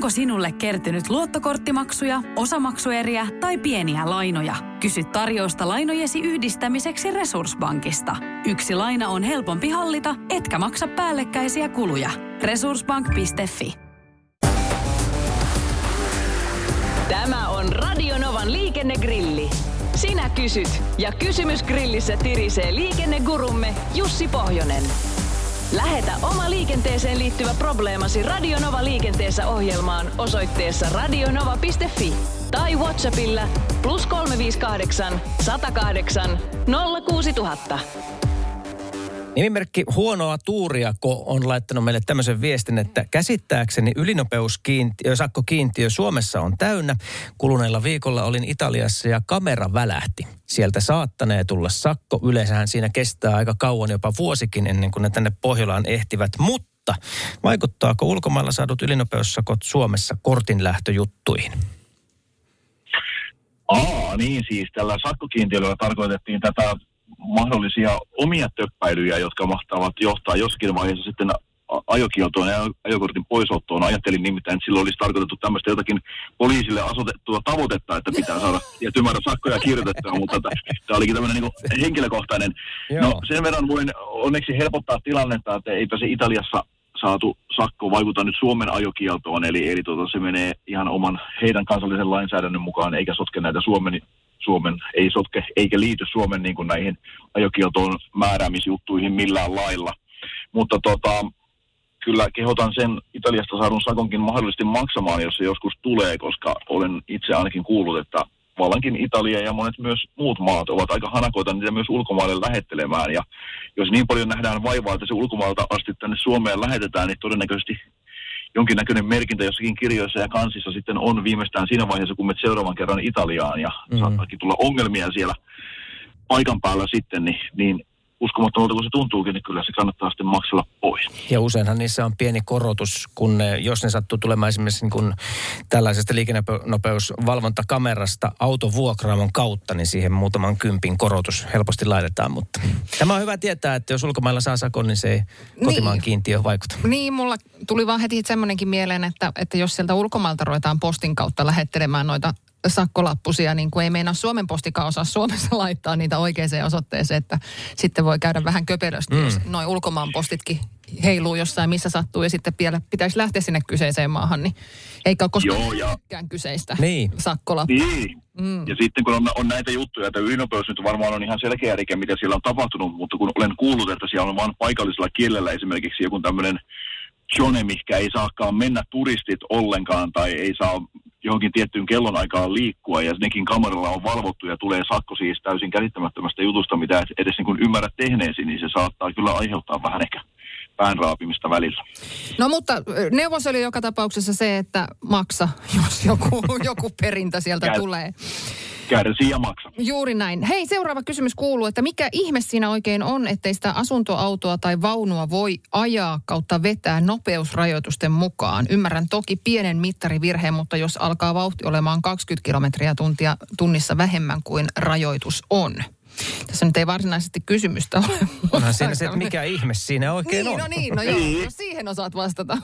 Onko sinulle kertynyt luottokorttimaksuja, osamaksueriä tai pieniä lainoja? Kysy tarjousta lainojesi yhdistämiseksi Resurssbankista. Yksi laina on helpompi hallita, etkä maksa päällekkäisiä kuluja. Resurssbank.fi Tämä on Radionovan liikennegrilli. Sinä kysyt ja kysymys grillissä tirisee liikennegurumme Jussi Pohjonen. Lähetä oma liikenteeseen liittyvä probleemasi Radionova liikenteessä ohjelmaan osoitteessa radionova.fi tai Whatsappilla plus 358 108 06000. Nimimerkki Huonoa Tuuriako on laittanut meille tämmöisen viestin, että käsittääkseni ylinopeuskiintiö, sakkokiintiö Suomessa on täynnä. Kuluneella viikolla olin Italiassa ja kamera välähti. Sieltä saattanee tulla sakko. Yleensähän siinä kestää aika kauan, jopa vuosikin ennen kuin ne tänne Pohjolaan ehtivät. Mutta vaikuttaako ulkomailla saadut ylinopeussakot Suomessa kortinlähtöjuttuihin? Aa, niin siis tällä sakkokiintiöllä tarkoitettiin tätä mahdollisia omia töppäilyjä, jotka mahtavat johtaa jossakin vaiheessa sitten ajokieltoon ja ajokortin poisottoon. Ajattelin nimittäin, että silloin olisi tarkoitettu tämmöistä jotakin poliisille asetettua tavoitetta, että pitää saada tietty määrä sakkoja kirjoitettua, mutta tämä olikin tämmöinen niin henkilökohtainen. No sen verran voin onneksi helpottaa tilannetta, että eipä se Italiassa saatu sakko vaikuta nyt Suomen ajokieltoon, eli, eli tuota, se menee ihan oman heidän kansallisen lainsäädännön mukaan, eikä sotke näitä Suomen Suomen ei sotke eikä liity Suomen niin kuin näihin ajokieltoon määräämisjuttuihin millään lailla. Mutta tota, kyllä kehotan sen Italiasta saadun sakonkin mahdollisesti maksamaan, jos se joskus tulee, koska olen itse ainakin kuullut, että vallankin Italia ja monet myös muut maat ovat aika hanakoita niitä myös ulkomaille lähettelemään. Ja jos niin paljon nähdään vaivaa, että se ulkomailta asti tänne Suomeen lähetetään, niin todennäköisesti jonkinnäköinen merkintä jossakin kirjoissa ja kansissa sitten on viimeistään siinä vaiheessa, kun menet seuraavan kerran Italiaan ja mm. saattaakin tulla ongelmia siellä paikan päällä sitten, niin, niin uskomattomalta kuin se tuntuukin, niin kyllä se kannattaa sitten maksella pois. Ja useinhan niissä on pieni korotus, kun ne, jos ne sattuu tulemaan esimerkiksi niin kun tällaisesta liikennenopeusvalvontakamerasta autovuokraamon kautta, niin siihen muutaman kympin korotus helposti laitetaan. Mutta tämä on hyvä tietää, että jos ulkomailla saa sakon, niin se ei kotimaan niin, kiintiö vaikuta. Niin, mulla tuli vaan heti semmoinenkin mieleen, että, että jos sieltä ulkomailta ruvetaan postin kautta lähettelemään noita sakkolappusia, niin kuin ei meinaa Suomen postikaan osaa Suomessa laittaa niitä oikeaan osoitteeseen, että sitten voi käydä vähän köperösti, mm. jos noin ulkomaan postitkin heiluu jossain, missä sattuu, ja sitten vielä pitäisi lähteä sinne kyseiseen maahan, niin eikä ole koskaan Joo, ja... kyseistä niin. sakkolappua. Niin. Mm. Ja sitten kun on, on näitä juttuja, että ylinopeus nyt varmaan on ihan selkeä rike, mitä siellä on tapahtunut, mutta kun olen kuullut, että siellä on vain paikallisella kielellä esimerkiksi joku tämmöinen zone, mikä ei saakaan mennä turistit ollenkaan tai ei saa johonkin tiettyyn kellonaikaan liikkua. Ja nekin kameralla on valvottu ja tulee sakko siis täysin käsittämättömästä jutusta, mitä edes niin kuin ymmärrät tehneesi, niin se saattaa kyllä aiheuttaa vähän ehkä päänraapimista välillä. No mutta neuvos oli joka tapauksessa se, että maksa, jos joku, joku perintä sieltä Käy. tulee kärsii ja maksa. Juuri näin. Hei, seuraava kysymys kuuluu, että mikä ihme siinä oikein on, ettei sitä asuntoautoa tai vaunua voi ajaa kautta vetää nopeusrajoitusten mukaan? Ymmärrän toki pienen mittarivirheen, mutta jos alkaa vauhti olemaan 20 kilometriä tuntia tunnissa vähemmän kuin rajoitus on. Tässä nyt ei varsinaisesti kysymystä ole. Onhan siinä se, että mikä ihme siinä oikein niin, on. No niin, no joo, niin. no siihen osaat vastata.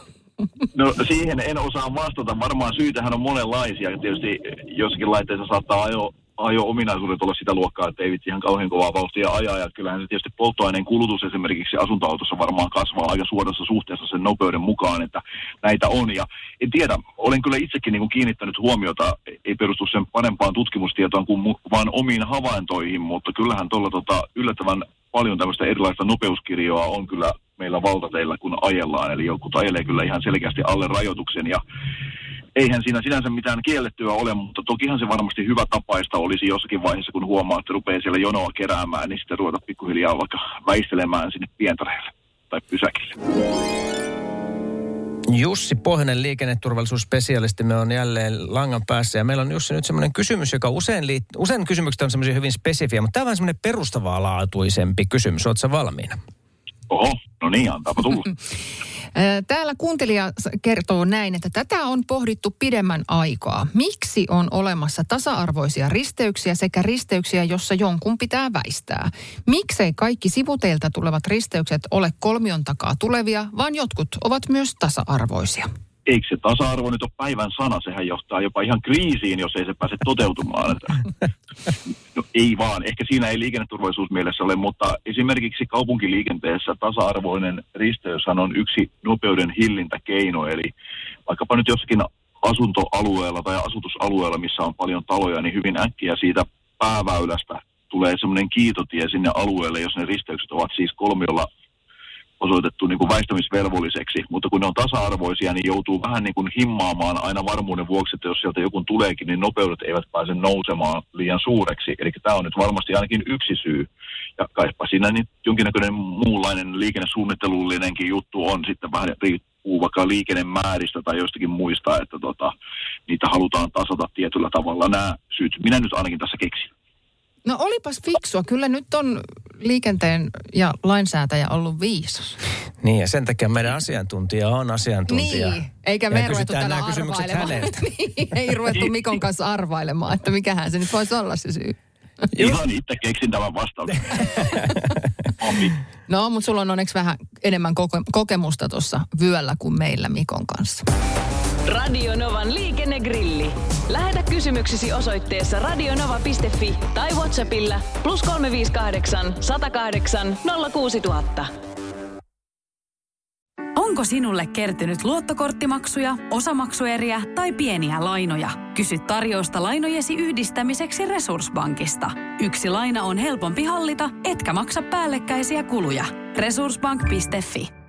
No siihen en osaa vastata. Varmaan syytähän on monenlaisia. Tietysti jossakin laitteessa saattaa ajo, ajo-ominaisuudet olla sitä luokkaa, että ei vitsi ihan kauhean kovaa vauhtia ajaa. Ja kyllähän se tietysti polttoaineen kulutus esimerkiksi asuntoautossa varmaan kasvaa aika suorassa suhteessa sen nopeuden mukaan, että näitä on. Ja en tiedä, olen kyllä itsekin niin kuin kiinnittänyt huomiota, ei perustu sen parempaan tutkimustietoon kuin mu- vaan omiin havaintoihin, mutta kyllähän tuolla tota, yllättävän paljon tämmöistä erilaista nopeuskirjoa on kyllä meillä valtateilla, kun ajellaan. Eli jotkut ajelee kyllä ihan selkeästi alle rajoituksen ja eihän siinä sinänsä mitään kiellettyä ole, mutta tokihan se varmasti hyvä tapaista olisi jossakin vaiheessa, kun huomaa, että rupeaa siellä jonoa keräämään, niin sitten ruveta pikkuhiljaa vaikka väistelemään sinne pientareelle tai pysäkille. Jussi Pohjonen, liikenneturvallisuusspesialisti, me on jälleen langan päässä. Ja meillä on Jussi nyt semmoinen kysymys, joka usein, liit- usein kysymykset on semmoisia hyvin spesifiä, mutta tämä on vähän semmoinen perustavaa laatuisempi kysymys. Oletko valmiina? Oho, no niin, antaapa tulla. Täällä kuuntelija kertoo näin, että tätä on pohdittu pidemmän aikaa. Miksi on olemassa tasa-arvoisia risteyksiä sekä risteyksiä, jossa jonkun pitää väistää? Miksei kaikki sivuteilta tulevat risteykset ole kolmion takaa tulevia, vaan jotkut ovat myös tasa-arvoisia? eikö se tasa-arvo nyt ole päivän sana? Sehän johtaa jopa ihan kriisiin, jos ei se pääse toteutumaan. Ei vaan, ehkä siinä ei liikenneturvallisuus mielessä ole, mutta esimerkiksi kaupunkiliikenteessä tasa-arvoinen risteyshän on yksi nopeuden hillintäkeino. Eli vaikkapa nyt jossakin asuntoalueella tai asutusalueella, missä on paljon taloja, niin hyvin äkkiä siitä pääväylästä tulee semmoinen kiitotie sinne alueelle, jos ne risteykset ovat siis kolmiolla osoitettu niin kuin väistämisvelvolliseksi, mutta kun ne on tasa-arvoisia, niin joutuu vähän niin kuin himmaamaan aina varmuuden vuoksi, että jos sieltä joku tuleekin, niin nopeudet eivät pääse nousemaan liian suureksi. Eli tämä on nyt varmasti ainakin yksi syy. Ja kaipa siinä niin jonkinnäköinen muunlainen liikennesuunnittelullinenkin juttu on sitten vähän riippuu vaikka liikennemääristä tai jostakin muista, että tota, niitä halutaan tasata tietyllä tavalla. Nämä syyt minä nyt ainakin tässä keksin. No olipas fiksua. Kyllä nyt on liikenteen ja lainsäätäjä ollut viisas. Niin, ja sen takia meidän asiantuntija on asiantuntija. Niin, eikä me me ruvettu täällä nämä kysymykset arvailemaan. häneltä. niin, ei ruvettu Mikon kanssa arvailemaan, että mikähän se nyt voisi olla se syy. Ihan itse keksin tämän vastauksen. No, mutta sulla on onneksi vähän enemmän koke- kokemusta tuossa vyöllä kuin meillä Mikon kanssa. Radio Novan liikennegrilli. Lähetä kysymyksesi osoitteessa radionova.fi tai Whatsappilla plus 358 108 06000. Onko sinulle kertynyt luottokorttimaksuja, osamaksueriä tai pieniä lainoja? Kysy tarjousta lainojesi yhdistämiseksi Resurssbankista. Yksi laina on helpompi hallita, etkä maksa päällekkäisiä kuluja. Resurssbank.fi